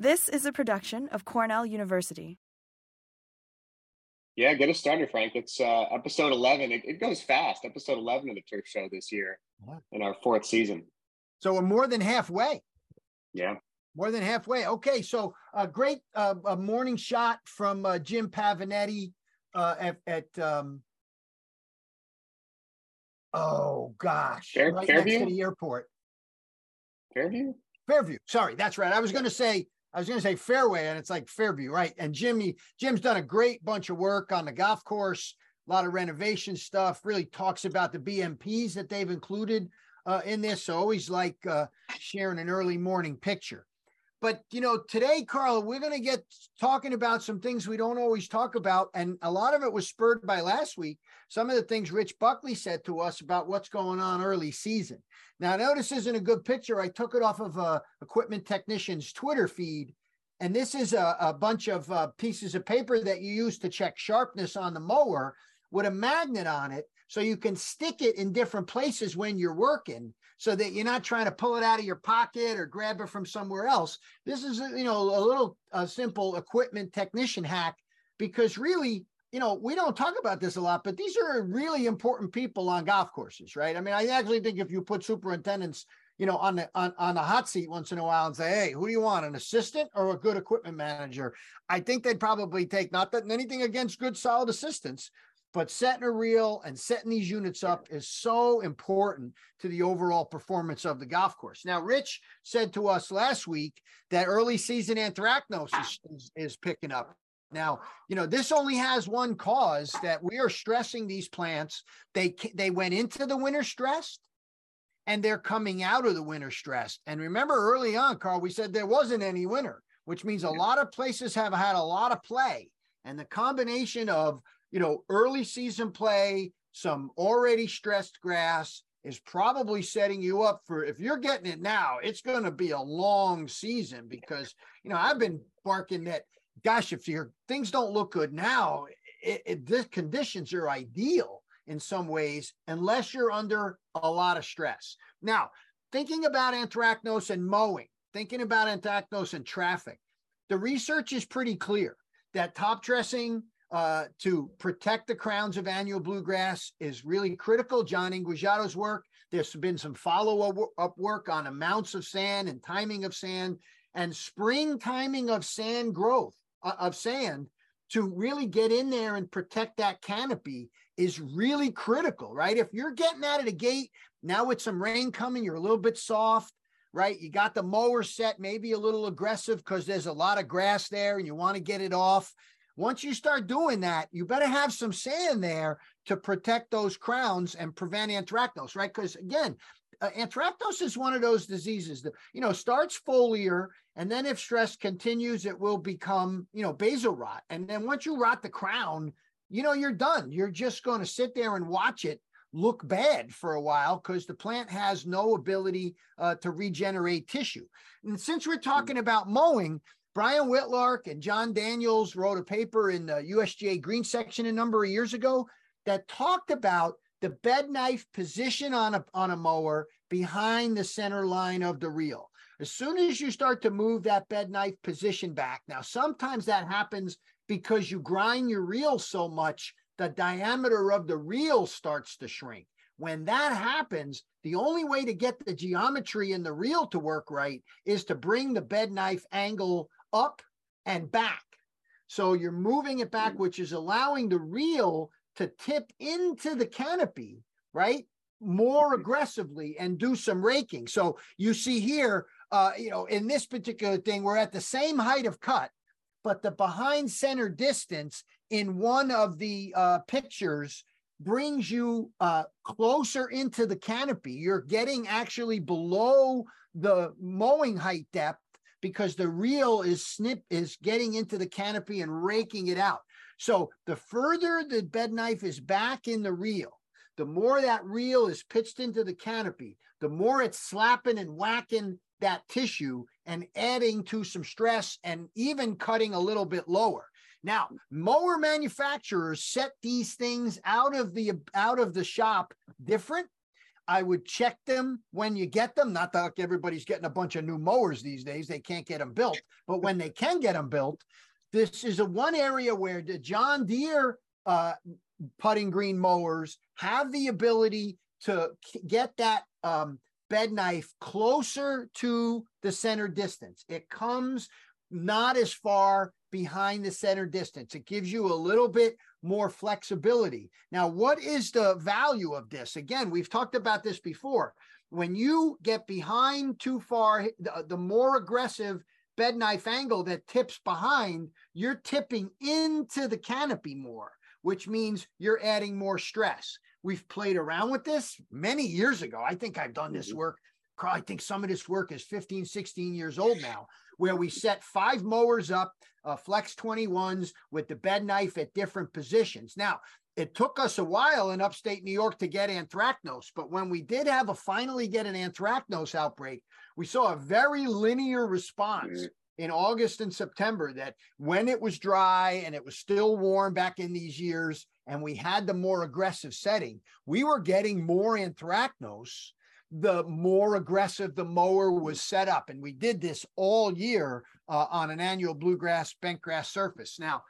This is a production of Cornell University. Yeah, get us started, Frank. It's uh, episode 11. It, it, goes fast. Episode 11 of the Turf Show this year in our fourth season. So we're more than halfway. Yeah. More than halfway. Okay. So a uh, great uh, a morning shot from uh, Jim Pavinetti uh, at, at um, oh gosh, Fair, right Fairview? next to the airport. Fairview? Fairview. Sorry, that's right. I was going to say I was going to say Fairway, and it's like Fairview, right? And Jimmy, Jim's done a great bunch of work on the golf course, a lot of renovation stuff. Really talks about the BMPs that they've included uh, in this. So always like uh, sharing an early morning picture. But you know, today, Carl, we're going to get talking about some things we don't always talk about, and a lot of it was spurred by last week. Some of the things Rich Buckley said to us about what's going on early season. Now, I know this isn't a good picture. I took it off of a uh, equipment technician's Twitter feed, and this is a, a bunch of uh, pieces of paper that you use to check sharpness on the mower with a magnet on it, so you can stick it in different places when you're working so that you're not trying to pull it out of your pocket or grab it from somewhere else. This is, you know, a little a simple equipment technician hack because really, you know, we don't talk about this a lot, but these are really important people on golf courses, right? I mean, I actually think if you put superintendents, you know, on the on, on the hot seat once in a while and say, hey, who do you want, an assistant or a good equipment manager? I think they'd probably take not that anything against good solid assistants, but setting a reel and setting these units up is so important to the overall performance of the golf course. Now, Rich said to us last week that early season anthracnose is, is, is picking up. Now, you know, this only has one cause that we are stressing these plants. They they went into the winter stressed and they're coming out of the winter stressed. And remember early on, Carl, we said there wasn't any winter, which means a lot of places have had a lot of play. And the combination of you know, early season play, some already stressed grass is probably setting you up for if you're getting it now, it's going to be a long season because, you know, I've been barking that, gosh, if your things don't look good now, it, it, the conditions are ideal in some ways, unless you're under a lot of stress. Now, thinking about anthracnose and mowing, thinking about anthracnose and traffic, the research is pretty clear that top dressing uh, to protect the crowns of annual bluegrass is really critical. John Inguagiato's work. There's been some follow up work on amounts of sand and timing of sand and spring timing of sand growth uh, of sand to really get in there and protect that canopy is really critical, right? If you're getting out of the gate now with some rain coming, you're a little bit soft, right? You got the mower set, maybe a little aggressive because there's a lot of grass there and you want to get it off. Once you start doing that, you better have some sand there to protect those crowns and prevent anthracnose, right? Because again, uh, anthracnose is one of those diseases that you know starts foliar and then if stress continues it will become you know basal rot. And then once you rot the crown you know you're done. You're just going to sit there and watch it look bad for a while because the plant has no ability uh, to regenerate tissue. And since we're talking about mowing Brian Whitlark and John Daniels wrote a paper in the USGA green section a number of years ago that talked about the bed knife position on a, on a mower behind the center line of the reel. As soon as you start to move that bed knife position back, now sometimes that happens because you grind your reel so much, the diameter of the reel starts to shrink. When that happens, the only way to get the geometry in the reel to work right is to bring the bed knife angle up and back. So you're moving it back, which is allowing the reel to tip into the canopy, right? More aggressively and do some raking. So you see here, uh, you know, in this particular thing, we're at the same height of cut, but the behind center distance in one of the uh, pictures brings you uh, closer into the canopy. You're getting actually below the mowing height depth because the reel is snip is getting into the canopy and raking it out. So the further the bed knife is back in the reel, the more that reel is pitched into the canopy, the more it's slapping and whacking that tissue and adding to some stress and even cutting a little bit lower. Now, mower manufacturers set these things out of the out of the shop different I would check them when you get them. Not that everybody's getting a bunch of new mowers these days. They can't get them built, but when they can get them built, this is a one area where the John Deere uh, putting green mowers have the ability to get that um, bed knife closer to the center distance. It comes not as far behind the center distance. It gives you a little bit more flexibility. Now, what is the value of this? Again, we've talked about this before. When you get behind too far, the, the more aggressive bed knife angle that tips behind, you're tipping into the canopy more, which means you're adding more stress. We've played around with this many years ago. I think I've done this mm-hmm. work. I think some of this work is 15, 16 years old now, where we set five mowers up, uh, flex 21s with the bed knife at different positions. Now, it took us a while in upstate New York to get anthracnose, but when we did have a finally get an anthracnose outbreak, we saw a very linear response mm-hmm. in August and September that when it was dry and it was still warm back in these years, and we had the more aggressive setting, we were getting more anthracnose the more aggressive the mower was set up. And we did this all year uh, on an annual bluegrass bentgrass surface. Now,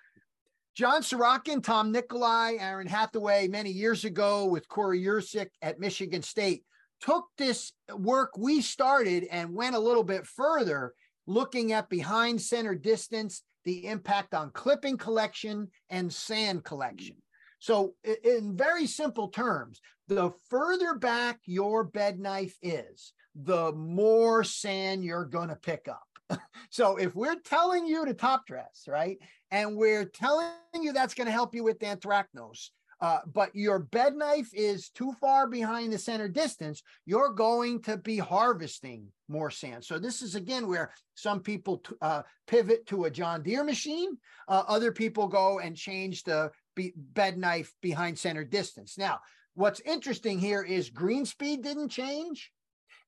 John Sorochan, Tom Nikolai, Aaron Hathaway, many years ago with Corey Yurcik at Michigan State, took this work we started and went a little bit further, looking at behind center distance, the impact on clipping collection and sand collection. So, in very simple terms, the further back your bed knife is, the more sand you're going to pick up. so, if we're telling you to top dress, right, and we're telling you that's going to help you with the anthracnose, uh, but your bed knife is too far behind the center distance, you're going to be harvesting more sand. So this is again where some people t- uh, pivot to a John Deere machine. Uh, other people go and change the be- bed knife behind center distance. Now, what's interesting here is green speed didn't change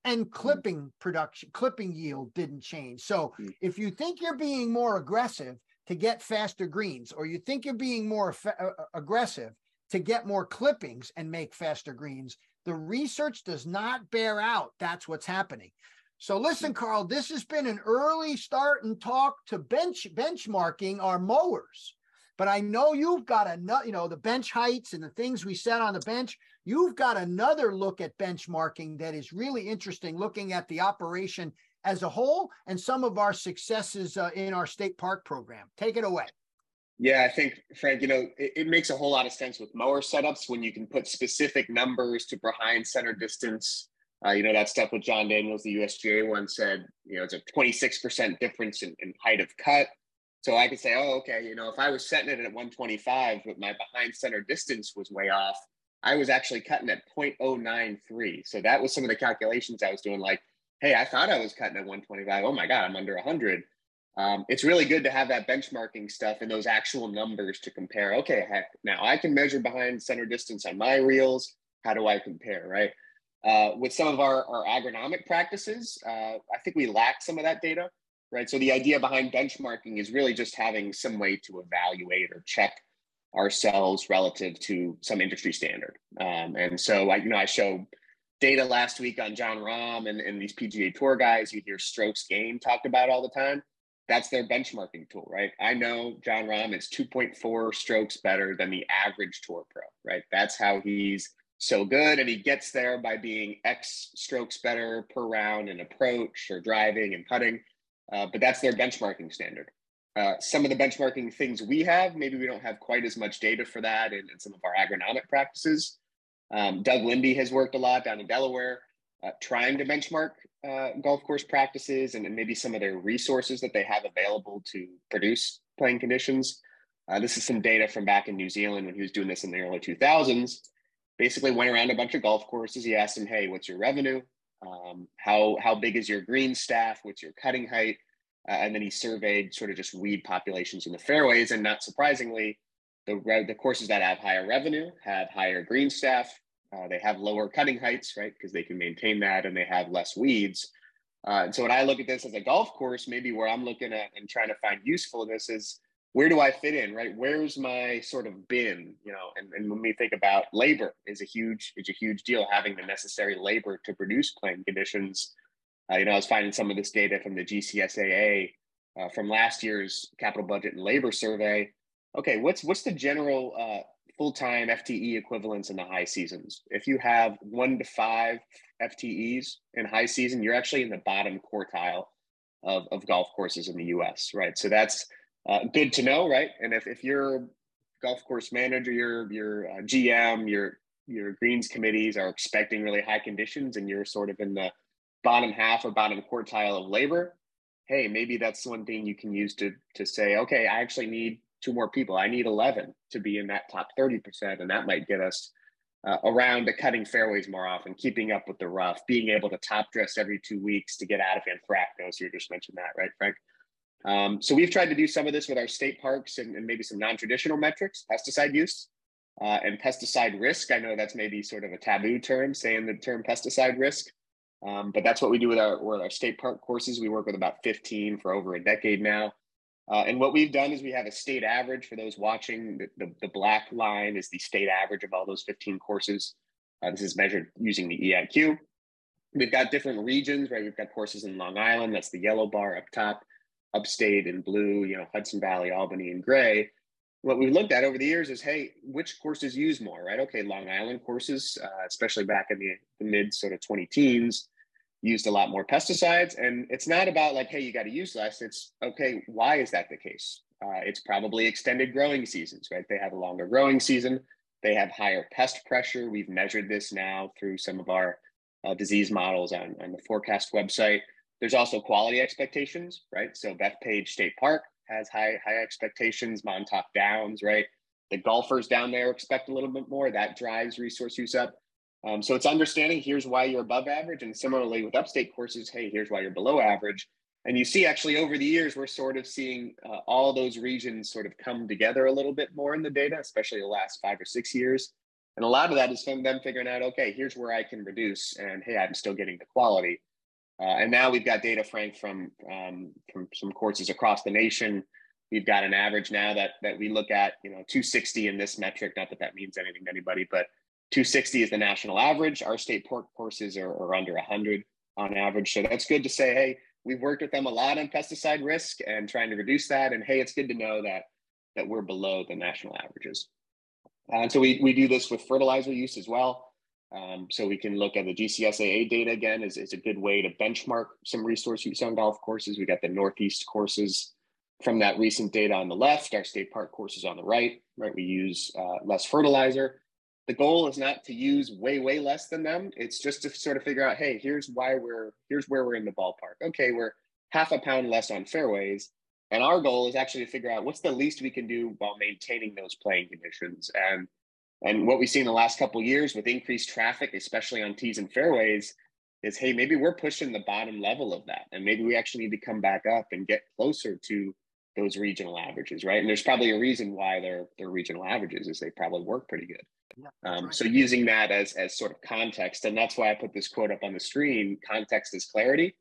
and hmm. clipping production, clipping yield didn't change. So hmm. if you think you're being more aggressive to get faster greens, or you think you're being more fa- uh, uh, aggressive to get more clippings and make faster greens. The research does not bear out that's what's happening. So listen, Carl, this has been an early start and talk to bench benchmarking our mowers. But I know you've got another, you know the bench heights and the things we set on the bench. You've got another look at benchmarking that is really interesting, looking at the operation as a whole and some of our successes uh, in our state park program. Take it away. Yeah, I think Frank, you know, it, it, makes a whole lot of sense with mower setups when you can put specific numbers to behind center distance. Uh, you know, that stuff with John Daniels, the USGA one said, you know, it's a 26% difference in, in height of cut. So I could say, oh, okay, you know, if I was setting it at 125, but my behind center distance was way off, I was actually cutting at 0.093. So that was some of the calculations I was doing. Like, hey, I thought I was cutting at 125. Oh my God, I'm under 100 um, it's really good to have that benchmarking stuff and those actual numbers to compare. Okay, heck, now I can measure behind center distance on my reels. How do I compare, right? Uh, with some of our, our agronomic practices, uh, I think we lack some of that data, right? So the idea behind benchmarking is really just having some way to evaluate or check ourselves relative to some industry standard. Um, and so I, you know, I show data last week on Jon Rahm and, and these PGA Tour guys. You hear strokes gained talked about all the time that's their benchmarking tool, right? I know Jon Rahm is 2.4 strokes better than the average tour pro, right? That's how he's so good. And he gets there by being X strokes better per round in approach or driving and putting. Uh, but that's their benchmarking standard. Uh, some of the benchmarking things we have, maybe we don't have quite as much data for that in, in some of our agronomic practices. Um, Doug Linde has worked a lot down in Delaware, uh, trying to benchmark uh, golf course practices and, and, maybe some of their resources that they have available to produce playing conditions. Uh, this is some data from back in New Zealand when he was doing this in the early 2000s. Basically, went around a bunch of golf courses. He asked them, "Hey, what's your revenue? Um, how how big is your green staff? What's your cutting height?" Uh, and then he surveyed sort of just weed populations in the fairways. And not surprisingly, the the courses that have higher revenue have higher green staff, uh, they have lower cutting heights, right? Because they can maintain that and they have less weeds. Uh, and so when I look at this as a golf course, maybe where I'm looking at and trying to find usefulness is where do I fit in, right? Where's my sort of bin, you know? And, and when we think about labor is a huge, is a huge deal, having the necessary labor to produce playing conditions. Uh, you know, I was finding some of this data from the GCSAA uh, from last year's capital budget and labor survey. Okay, what's what's the general uh, full-time FTE equivalents in the high seasons? If you have one to five FTEs in high season, you're actually in the bottom quartile of, of golf courses in the US, right? So that's uh, good to know, right? And if, if you're golf course manager, your your uh, GM, your your greens committees are expecting really high conditions, and you're sort of in the bottom half or bottom quartile of labor. Hey, maybe that's one thing you can use to to say, okay, I actually need two more people. I need eleven to be in that top thirty percent, and that might get us uh, around to cutting fairways more often, keeping up with the rough, being able to top dress every two weeks to get out of Anfracto. So you just mentioned that, right, Frank? Um, so we've tried to do some of this with our state parks and, and maybe some non-traditional metrics, pesticide use uh, and pesticide risk. I know that's maybe sort of a taboo term, saying the term pesticide risk, um, but that's what we do with our, with our state park courses. We work with about 15 for over a decade now. Uh, and what we've done is we have a state average for those watching. The, the, the black line is the state average of all those 15 courses. Uh, this is measured using the EIQ. We've got different regions, right? We've got courses in Long Island, that's the yellow bar up top, upstate in blue, you know, Hudson Valley, Albany in gray. What we've looked at over the years is, hey, which courses use more, right? Okay, Long Island courses, uh, especially back in the, the mid sort of 20 teens, used a lot more pesticides. And it's not about like, hey, you got to use less. It's okay, why is that the case? Uh, it's probably extended growing seasons, right? They have a longer growing season. They have higher pest pressure. We've measured this now through some of our uh, disease models on, on the forecast website. There's also quality expectations, right? So Bethpage State Park has high high expectations. Montauk Downs, right? The golfers down there expect a little bit more. That drives resource use up. Um, so it's understanding here's why you're above average, and similarly with upstate courses, hey, here's why you're below average. And you see, actually, over the years, we're sort of seeing uh, all those regions sort of come together a little bit more in the data, especially the last five or six years. And a lot of that is from them figuring out, okay, here's where I can reduce, and hey, I'm still getting the quality. Uh, and now we've got data, Frank, from um, from some courses across the nation. We've got an average now that that we look at, you know, 260 in this metric. Not that that means anything to anybody, but 260 is the national average. Our state port courses are, are under 100 on average. So that's good to say, hey, we've worked with them a lot on pesticide risk and trying to reduce that. And hey, it's good to know that that we're below the national averages. Uh, and so we, we do this with fertilizer use as well. Um, so we can look at the GCSAA data again is, is a good way to benchmark some resource use on golf courses. We got the Northeast courses from that recent data on the left, our state park courses on the right, right? We use uh, less fertilizer. The goal is not to use way way less than them. It's just to sort of figure out hey here's why we're here's where we're in the ballpark. Okay we're half a pound less on fairways. And our goal is actually to figure out what's the least we can do while maintaining those playing conditions. And and what we've seen the last couple years with increased traffic especially on tees and fairways is hey maybe we're pushing the bottom level of that and maybe we actually need to come back up and get closer to those regional averages right and there's probably a reason why they're they're regional averages is they probably work pretty good um, right. So using that as as sort of context, and that's why I put this quote up on the screen. Context is clarity.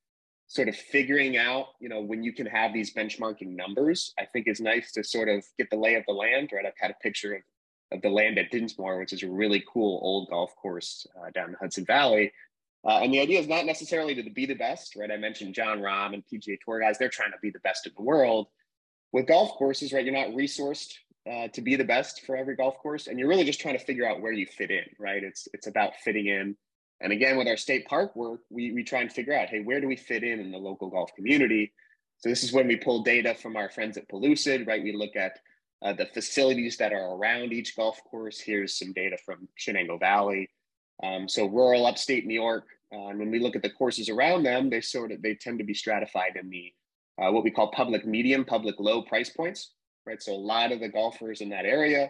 Sort of figuring out, you know, when you can have these benchmarking numbers, I think is nice to sort of get the lay of the land. Right, I've had a picture of the land at Dinsmore, which is a really cool old golf course uh, down in the Hudson Valley. Uh, and the idea is not necessarily to be the best, right? I mentioned Jon Rahm and PGA Tour guys; they're trying to be the best in the world. With golf courses, right? You're not resourced uh, to be the best for every golf course, and you're really just trying to figure out where you fit in, right? It's it's about fitting in. And again, with our state park work, we we try and figure out, hey, where do we fit in in the local golf community? So this is when we pull data from our friends at Pellucid, right? We look at uh, the facilities that are around each golf course. Here's some data from Chenango Valley. Um, so rural upstate New York. Uh, and when we look at the courses around them, they sort of they tend to be stratified in the uh, what we call public medium, public low price points right? So a lot of the golfers in that area,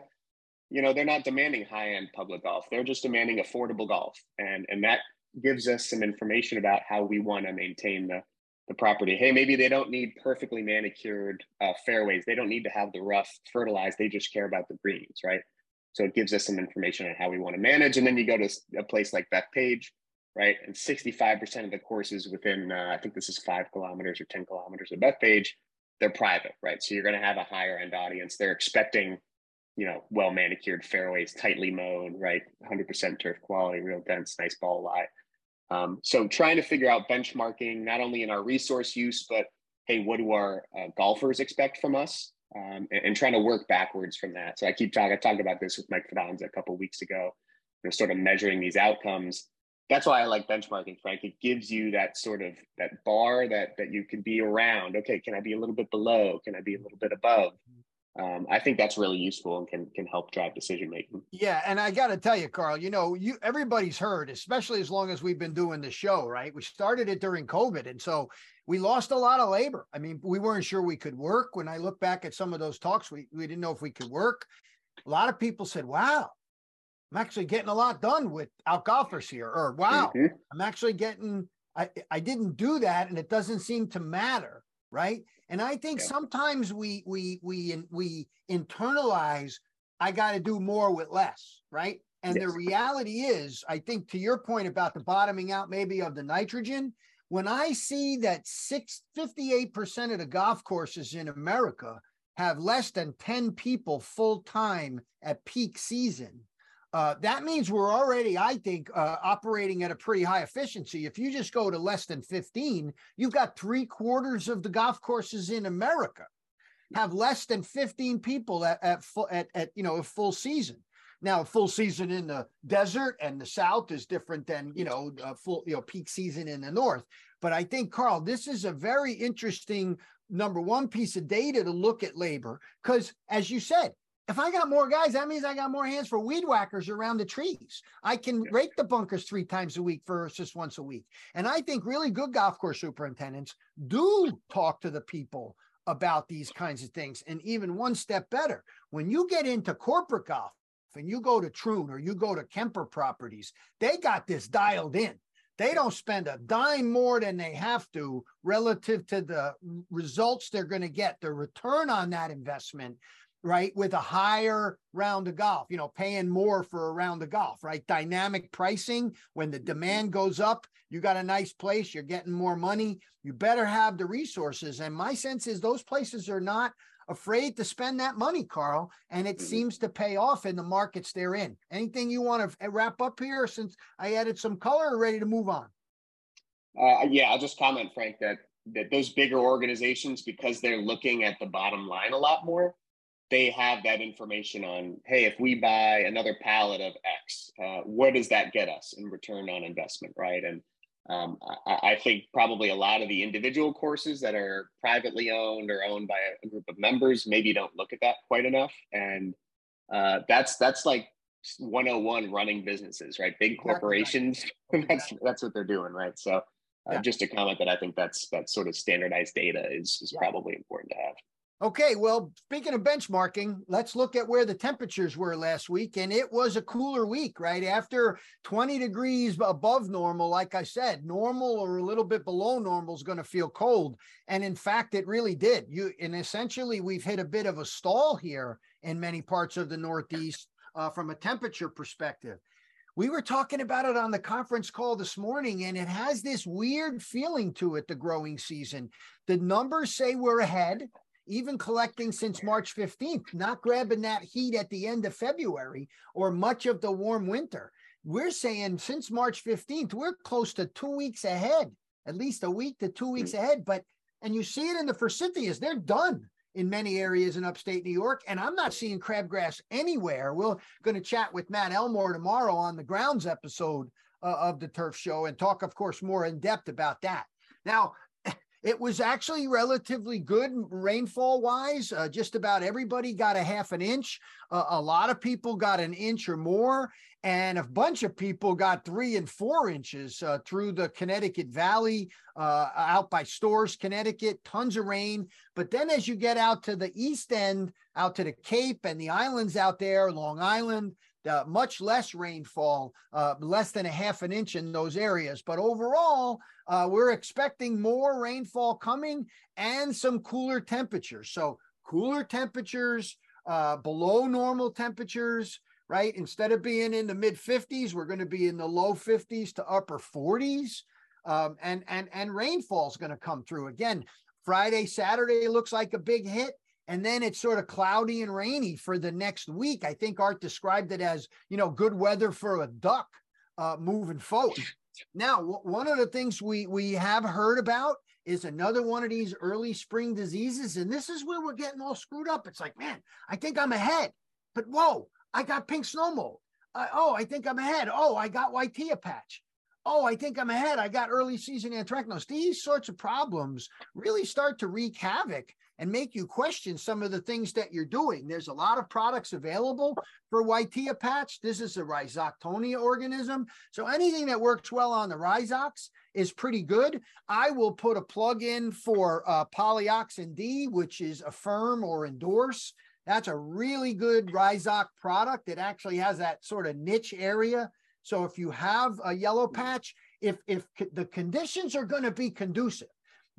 you know, they're not demanding high-end public golf. They're just demanding affordable golf. And and that gives us some information about how we want to maintain the the property. Hey, maybe they don't need perfectly manicured uh, fairways. They don't need to have the rough fertilized. They just care about the greens, right? So it gives us some information on how we want to manage. And then you go to a place like Bethpage, right? And 65% of the courses within, uh, I think this is five kilometers or 10 kilometers of Bethpage they're private, right? So you're going to have a higher end audience. They're expecting, you know, well manicured fairways, tightly mowed, right? 100% turf quality, real dense, nice ball lie. Um, so trying to figure out benchmarking not only in our resource use, but hey, what do our uh, golfers expect from us? Um, and, and, trying to work backwards from that. So I keep talking. I talked about this with Mike Fidanza a couple weeks ago. You know, sort of measuring these outcomes. That's why I like benchmarking, Frank. It gives you that sort of that bar that that you can be around. Okay, can I be a little bit below? Can I be a little bit above? Um, I think that's really useful and can can help drive decision making. Yeah, and I got to tell you, Carl, you know, you everybody's heard, especially as long as we've been doing the show, right? We started it during COVID, and so we lost a lot of labor. I mean, we weren't sure we could work. When I look back at some of those talks, we we didn't know if we could work. A lot of people said, "Wow, I'm actually getting a lot done with out golfers here," or "Wow, mm-hmm. I'm actually getting." I I didn't do that, and it doesn't seem to matter, right? And I think yeah. sometimes we we we we internalize I got to do more with less, right? And yes. the reality is, I think to your point about the bottoming out maybe of the nitrogen, when I see that six, 58% of the golf courses in America have less than 10 people full time at peak season, uh, that means we're already, I think, uh, operating at a pretty high efficiency. If you just go to less than 15, you've got three quarters of the golf courses in America have less than 15 people at, at full at, at you know a full season. Now, a full season in the desert and the south is different than you know a full you know peak season in the north. But I think Carl, this is a very interesting number one piece of data to look at labor because, as you said, if I got more guys, that means I got more hands for weed whackers around the trees. I can yeah. rake the bunkers three times a week versus once a week. And I think really good golf course superintendents do talk to the people about these kinds of things. And even one step better, when you get into corporate golf and you go to Troon or you go to Kemper properties, they got this dialed in. They don't spend a dime more than they have to relative to the results they're going to get, the return on that investment right? With a higher round of golf, you know, paying more for a round of golf, right? Dynamic pricing. When the mm-hmm. demand goes up, you got a nice place, you're getting more money. You better have the resources. And my sense is those places are not afraid to spend that money, Carl, and it mm-hmm. seems to pay off in the markets they're in. Anything you want to wrap up here since I added some color, ready to move on? Uh, yeah, I'll just comment, Frank, that that those bigger organizations, because they're looking at the bottom line a lot more, they have that information on hey if we buy another pallet of x uh, what does that get us in return on investment right? And um, I, I, think probably a lot of the individual courses that are privately owned or owned by a, group of members maybe don't look at that quite enough. And uh, that's that's like 101 running businesses right? Big corporations that's that's what they're doing right? So uh, yeah. just a comment that i think that's that sort of standardized data is is yeah. probably important to have Okay, well, speaking of benchmarking, let's look at where the temperatures were last week. And it was a cooler week, right? After 20 degrees above normal, like I said, normal or a little bit below normal is going to feel cold. And in fact, it really did. You and essentially we've hit a bit of a stall here in many parts of the Northeast uh, from a temperature perspective. We were talking about it on the conference call this morning, and it has this weird feeling to it, the growing season. The numbers say we're ahead even collecting since March 15th, not grabbing that heat at the end of February or much of the warm winter. We're saying since March 15th, we're close to two weeks ahead, at least a week to two weeks ahead. But, and you see it in the forsythias, they're done in many areas in upstate New York. And I'm not seeing crabgrass anywhere. We're going to chat with Matt Elmore tomorrow on the grounds episode uh, of the Turf Show and talk, of course, more in depth about that. Now, it was actually relatively good rainfall wise. Uh, just about everybody got a half an inch. Uh, a lot of people got an inch or more, and a bunch of people got three and four inches uh, through the Connecticut Valley, uh, out by Storrs, Connecticut. Tons of rain. But then as you get out to the east end, out to the Cape and the islands out there, Long Island, uh, much less rainfall, uh, less than a half an inch in those areas. But overall, uh, we're expecting more rainfall coming and some cooler temperatures. So, cooler temperatures, uh, below normal temperatures, right? Instead of being in the mid 50s, we're going to be in the low 50s to upper 40s. Um, and and and rainfall is going to come through again Friday, Saturday looks like a big hit. And then it's sort of cloudy and rainy for the next week. I think Art described it as, you know, good weather for a duck uh, moving forward. Now, w- one of the things we we have heard about is another one of these early spring diseases, and this is where we're getting all screwed up. It's like, man, I think I'm ahead, but whoa, I got pink snow mold. Uh, oh, I think I'm ahead. Oh, I got Waitea patch. Oh, I think I'm ahead. I got early season anthracnose. These sorts of problems really start to wreak havoc and make you question some of the things that you're doing. There's a lot of products available for Waitea patch. This is a Rhizoctonia organism. So anything that works well on the Rhizox is pretty good. I will put a plug in for uh, Polyoxin D, which is affirm or endorse. That's a really good Rhizoc product. It actually has that sort of niche area. So if you have a yellow patch, if if the conditions are going to be conducive,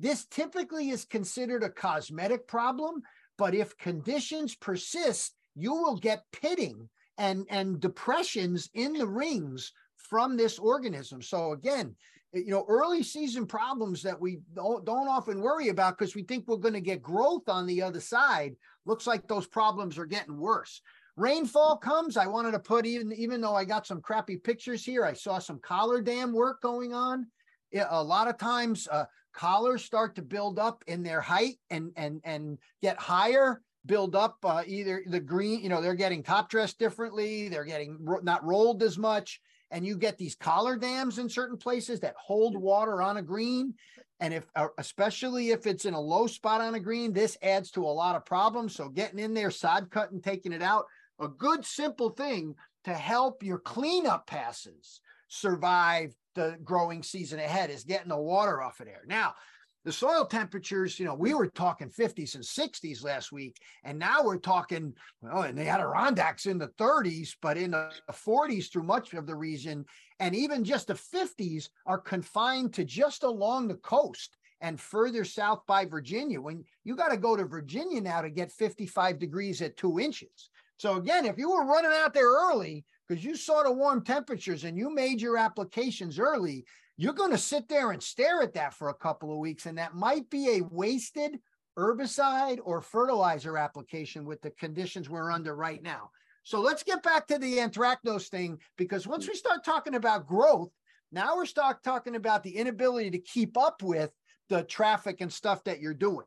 this typically is considered a cosmetic problem, but if conditions persist, you will get pitting and, and depressions in the rings from this organism. So again, you know, early season problems that we don't, don't often worry about because we think we're going to get growth on the other side. Looks like those problems are getting worse. Rainfall comes. I wanted to put even even though I got some crappy pictures here, I saw some collar dam work going on. A lot of times, uh, collars start to build up in their height and and and get higher build up uh, either the green you know they're getting top dressed differently they're getting ro- not rolled as much and you get these collar dams in certain places that hold water on a green and if uh, especially if it's in a low spot on a green this adds to a lot of problems. So getting in there sod cut and taking it out a good simple thing to help your cleanup passes survive the growing season ahead is getting the water off of there. Now, the soil temperatures, you know, we were talking 50s and 60s last week, and now we're talking, well, and the Adirondacks in the 30s, but in the 40s through much of the region, and even just the 50s are confined to just along the coast and further south by Virginia. When you got to go to Virginia now to get 55 degrees at two inches. So again, if you were running out there early, because you saw the warm temperatures and you made your applications early, you're going to sit there and stare at that for a couple of weeks. And that might be a wasted herbicide or fertilizer application with the conditions we're under right now. So let's get back to the anthracnose thing because once we start talking about growth, now we're start talking about the inability to keep up with the traffic and stuff that you're doing.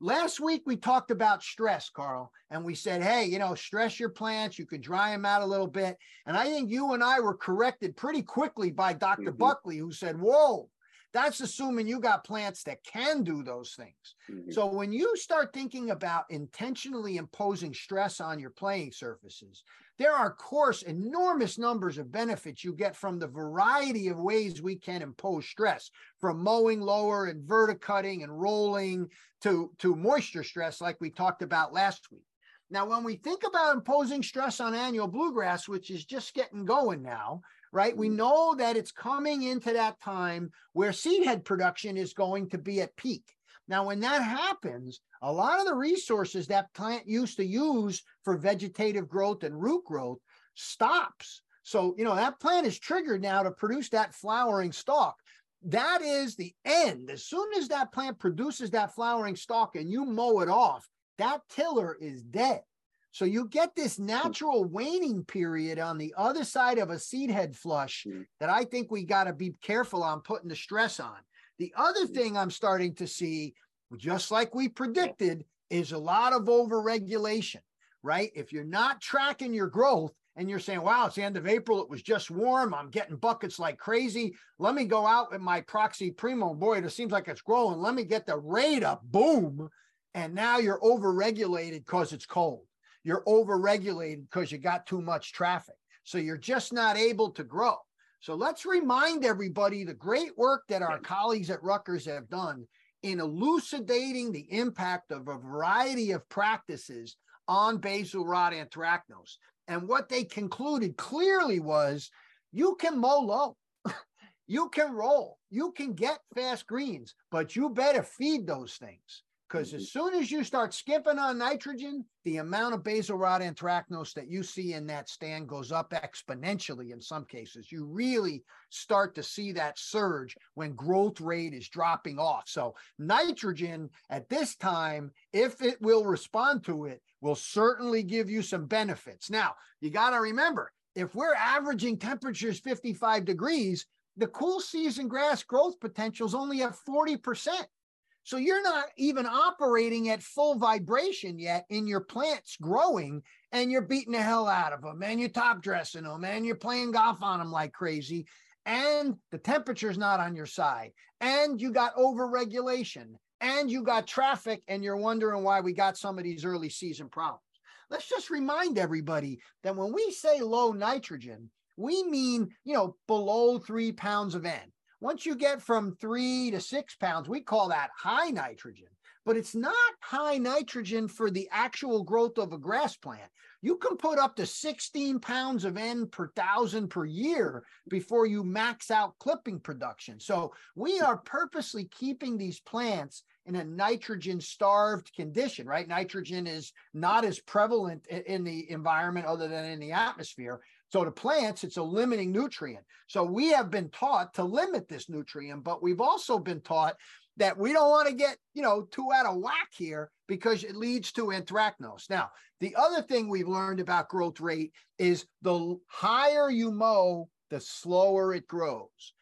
Last week we talked about stress, Carl, and we said, hey, you know, stress your plants. You can dry them out a little bit. And I think you and I were corrected pretty quickly by doctor mm-hmm. Buckley, who said, whoa, that's assuming you got plants that can do those things. Mm-hmm. So when you start thinking about intentionally imposing stress on your playing surfaces, there are, of course, enormous numbers of benefits you get from the variety of ways we can impose stress, from mowing lower and verticutting and rolling to, to moisture stress, like we talked about last week. Now, when we think about imposing stress on annual bluegrass, which is just getting going now, right? We mm-hmm. know that it's coming into that time where seed head production is going to be at peak. Now, when that happens, a lot of the resources that plant used to use for vegetative growth and root growth stops. So, you know, that plant is triggered now to produce that flowering stalk. That is the end. As soon as that plant produces that flowering stalk and you mow it off, that tiller is dead. So you get this natural waning period on the other side of a seed head flush hmm. that I think we got to be careful on putting the stress on. The other hmm. thing I'm starting to see, just like we predicted, is a lot of overregulation, right? If you're not tracking your growth and you're saying, wow, it's the end of April, it was just warm, I'm getting buckets like crazy. Let me go out with my Proxy Primo. Boy, it seems like it's growing. Let me get the rate up. Boom. And now you're overregulated because it's cold you're overregulated because you got too much traffic. So you're just not able to grow. So let's remind everybody the great work that our colleagues at Rutgers have done in elucidating the impact of a variety of practices on basal rot anthracnose. And what they concluded clearly was you can mow low, you can roll, you can get fast greens, but you better feed those things because mm-hmm. as soon as you start skimping on nitrogen, the amount of basal rot anthracnose that you see in that stand goes up exponentially in some cases. You really start to see that surge when growth rate is dropping off. So, nitrogen at this time, if it will respond to it, will certainly give you some benefits. Now, you got to remember if we're averaging temperatures 55 degrees, the cool season grass growth potential is only at 40%. So you're not even operating at full vibration yet in your plants growing, and you're beating the hell out of them, and you're top dressing them, and you're playing golf on them like crazy, and the temperature's not on your side, and you got overregulation, and you got traffic, and you're wondering why we got some of these early season problems. Let's just remind everybody that when we say low nitrogen, we mean, you know, below three pounds of N. Once you get from three to six pounds, we call that high nitrogen, but it's not high nitrogen for the actual growth of a grass plant. You can put up to 16 pounds of N per thousand per year before you max out clipping production. So we hmm. are purposely keeping these plants in a nitrogen starved condition, right? Nitrogen is not as prevalent in the environment other than in the atmosphere. So to plants, it's a limiting nutrient. So we have been taught to limit this nutrient, but we've also been taught that we don't want to get, you know, too out of whack here because it leads to anthracnose. Now, the other thing we've learned about growth rate is the higher you mow, the slower it grows.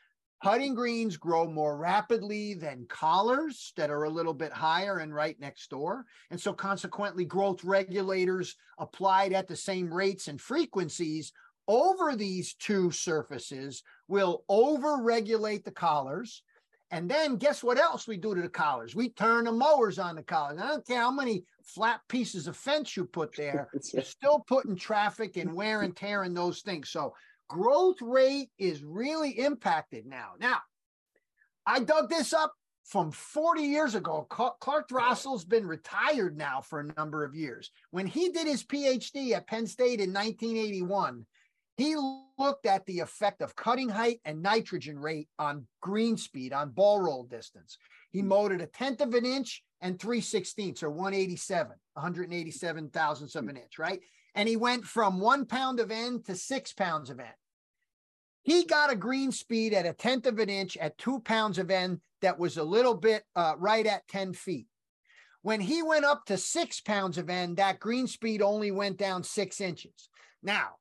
Putting greens grow more rapidly than collars that are a little bit higher and right next door. And so, consequently, growth regulators applied at the same rates and frequencies over these two surfaces will over-regulate the collars. And then guess what else we do to the collars? We turn the mowers on the collars. I don't care how many flat pieces of fence you put there, you're still putting traffic and wear and tear in those things. So growth rate is really impacted now. Now, I dug this up from 40 years ago. Clark Throssell's been retired now for a number of years. When he did his PhD at Penn State in 1981, he looked at the effect of cutting height and nitrogen rate on green speed, on ball roll distance. He mowed it a tenth of an inch and three sixteenths or 187, 187 thousandths of an inch, right? And he went from one pound of N to six pounds of N. He got a green speed at a tenth of an inch at two pounds of N that was a little bit uh, right at 10 feet. When he went up to six pounds of N, that green speed only went down six inches. Now,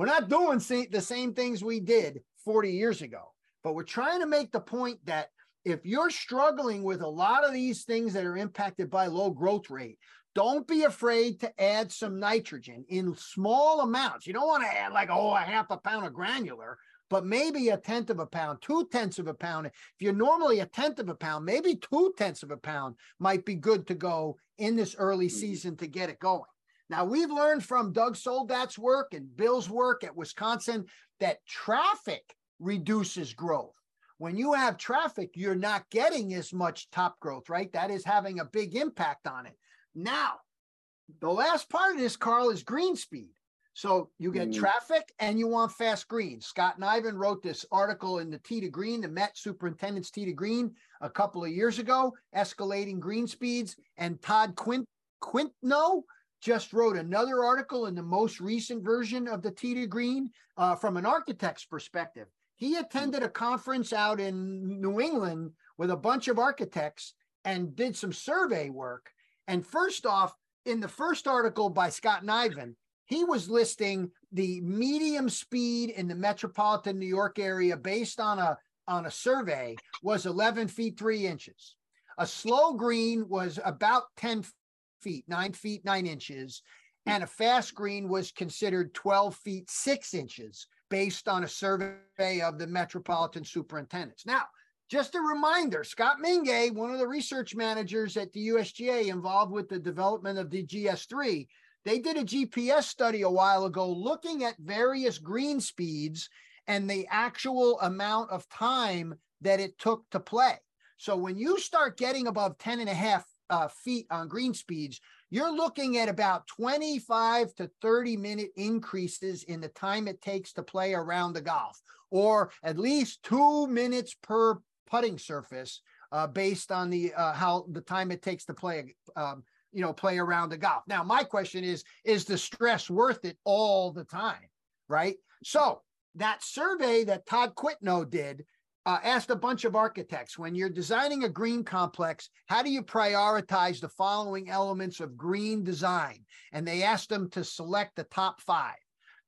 we're not doing the same things we did 40 years ago, but we're trying to make the point that if you're struggling with a lot of these things that are impacted by low growth rate, don't be afraid to add some nitrogen in small amounts. You don't want to add like, oh, a half a pound of granular, but maybe a tenth of a pound, two tenths of a pound. If you're normally a tenth of a pound, maybe two tenths of a pound might be good to go in this early mm-hmm. season to get it going. Now, we've learned from Doug Soldat's work and Bill's work at Wisconsin that traffic reduces growth. When you have traffic, you're not getting as much top growth, right? That is having a big impact on it. Now, the last part of this, Carl, is green speed. So you get mm. traffic and you want fast green. Scott and Niven wrote this article in the Tee to Green, the Met Superintendent's Tee to Green, a couple of years ago, escalating green speeds. And Todd Quint Quitno just wrote another article in the most recent version of the to Green uh, from an architect's perspective. He attended a conference out in New England with a bunch of architects and did some survey work. And first off, in the first article by Scott Niven, he was listing the medium speed in the metropolitan New York area based on a on a survey was 11 feet 3 inches. A slow green was about 10 feet, nine feet, nine inches, and a fast green was considered 12 feet, six inches based on a survey of the metropolitan superintendents. Now, just a reminder Scott Mingay, one of the research managers at the USGA involved with the development of the GS3, they did a GPS study a while ago looking at various green speeds and the actual amount of time that it took to play. So when you start getting above 10 and a half uh, feet on green speeds, you're looking at about 25 to 30 minute increases in the time it takes to play around the golf, or at least two minutes per putting surface uh, based on the uh, how the time it takes to play um, you know play around the golf. Now my question is is the stress worth it all the time, right? So that survey that Todd Quitno did uh, asked a bunch of architects when you're designing a green complex, how do you prioritize the following elements of green design? And they asked them to select the top five.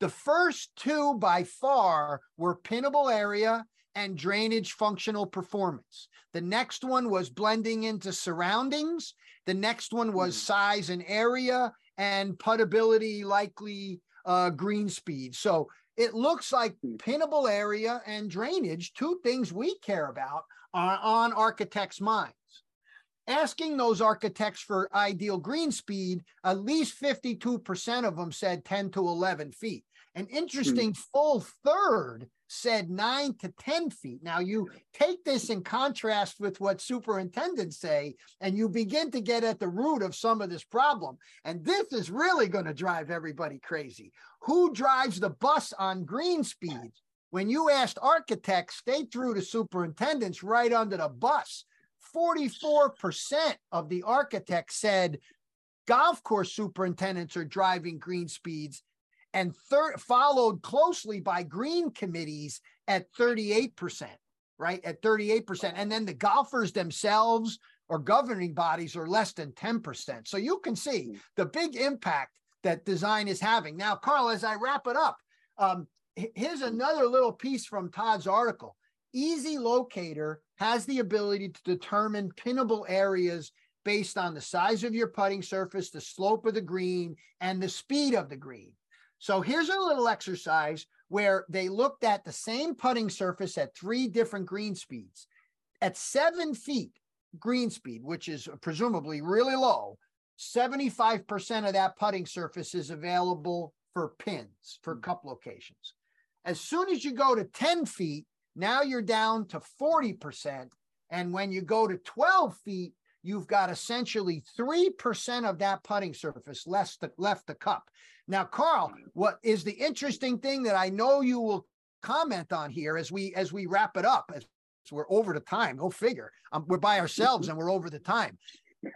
The first two by far were pinnable area and drainage functional performance. The next one was blending into surroundings. The next one was hmm. size and area and puttability, likely uh, green speed. So it looks like hmm. pinnable area and drainage, two things we care about, are on architects' minds. Asking those architects for ideal green speed, at least 52% of them said 10 to 11 feet. An hmm. interesting full third said nine to 10 feet. Now, you take this in contrast with what superintendents say, and you begin to get at the root of some of this problem. And this is really going to drive everybody crazy. Who drives the bus on green speeds? When you asked architects, they threw the superintendents right under the bus. 44% of the architects said golf course superintendents are driving green speeds and third followed closely by green committees at 38%, right? At 38%. And then the golfers themselves or governing bodies are less than 10%. So you can see hmm. the big impact that design is having. Now, Carl, as I wrap it up, um, here's another little piece from Todd's article. EZLocator has the ability to determine pinnable areas based on the size of your putting surface, the slope of the green, and the speed of the green. So here's a little exercise where they looked at the same putting surface at three different green speeds. At seven feet green speed, which is presumably really low, 75% of that putting surface is available for pins for hmm. cup locations. As soon as you go to 10 feet, now you're down to 40%. And when you go to 12 feet, you've got essentially 3% of that putting surface left the, left the cup. Now, Carl, what is the interesting thing that I know you will comment on here as we as we wrap it up as we're over the time go figure. Um, we're by ourselves and we're over the time.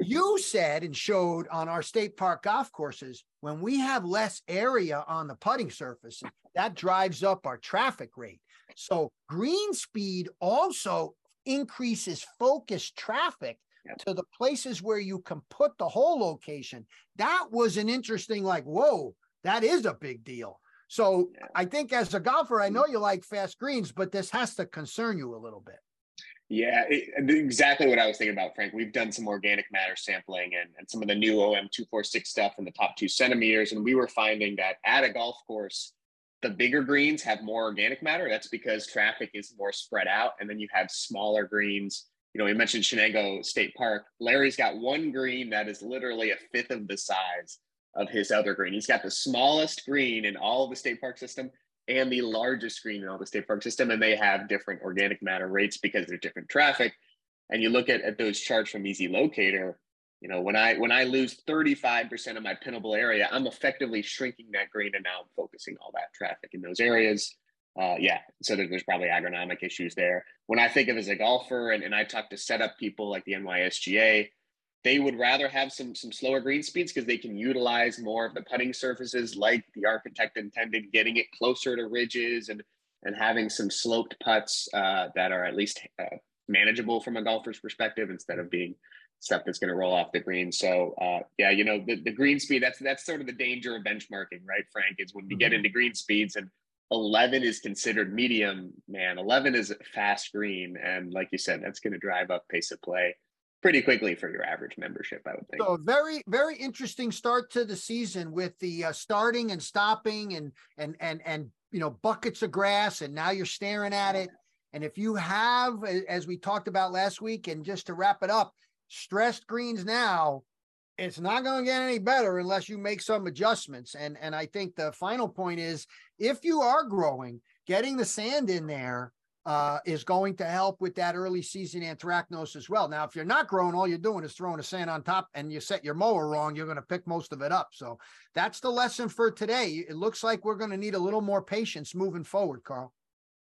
You said and showed on our state park golf courses when we have less area on the putting surface that drives up our traffic rate. So green speed also increases focus traffic to the places where you can put the hole location. That was an interesting, like, whoa, that is a big deal. So yeah. I think as a golfer, I know you like fast greens, but this has to concern you a little bit. Yeah, it, exactly what I was thinking about, Frank. We've done some organic matter sampling and, and some of the new OM 246 stuff in the top two centimeters. And we were finding that at a golf course, the bigger greens have more organic matter. That's because traffic is more spread out. And then you have smaller greens you know, we mentioned Chenango State Park. Larry's got one green that is literally a fifth of the size of his other green. He's got the smallest green in all of the state park system and the largest green in all the state park system. And they have different organic matter rates because they're different traffic. And you look at, at those charts from EZLocator, you know, when I when I lose 35% of my pinnable area, I'm effectively shrinking that green and now I'm focusing all that traffic in those areas uh, yeah, so there's probably agronomic issues there. When I think of as a golfer and, and I talk to setup people like the NYSGA, they would rather have some some slower green speeds because they can utilize more of the putting surfaces like the architect intended, getting it closer to ridges and and having some sloped putts uh, that are at least uh, manageable from a golfer's perspective instead of being stuff that's going to roll off the green. So uh, yeah, you know the, the green speed that's that's sort of the danger of benchmarking, right, Frank? Is when you get mm-hmm. into green speeds and 11 is considered medium, man. 11 is fast green. And like you said, that's going to drive up pace of play pretty quickly for your average membership, I would think. So very, very interesting start to the season with the uh, starting and stopping and, and, and, and, you know, buckets of grass. And now you're staring at it. And if you have, as we talked about last week, and just to wrap it up, stressed greens now, it's not going to get any better unless you make some adjustments. And and I think the final point is if you are growing, getting the sand in there uh, is going to help with that early season anthracnose as well. Now, if you're not growing, all you're doing is throwing the sand on top and you set your mower wrong, you're going to pick most of it up. So that's the lesson for today. It looks like we're going to need a little more patience moving forward, Carl.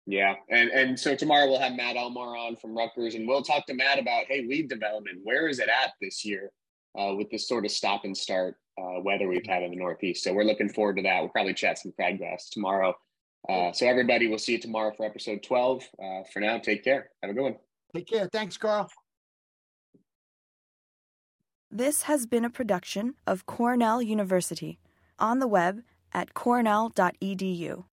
Yeah, and and so tomorrow we'll have Matt Elmore on from Rutgers, and we'll talk to Matt about hey lead development. Where is it at this year uh, with this sort of stop and start uh, weather we've had in the Northeast? So we're looking forward to that. We'll probably chat some crabgrass tomorrow. Uh, so everybody, we'll see you tomorrow for episode twelve. Uh, for now, take care. Have a good one. Take care. Thanks, Carl. This has been a production of Cornell University on the web at cornell.edu.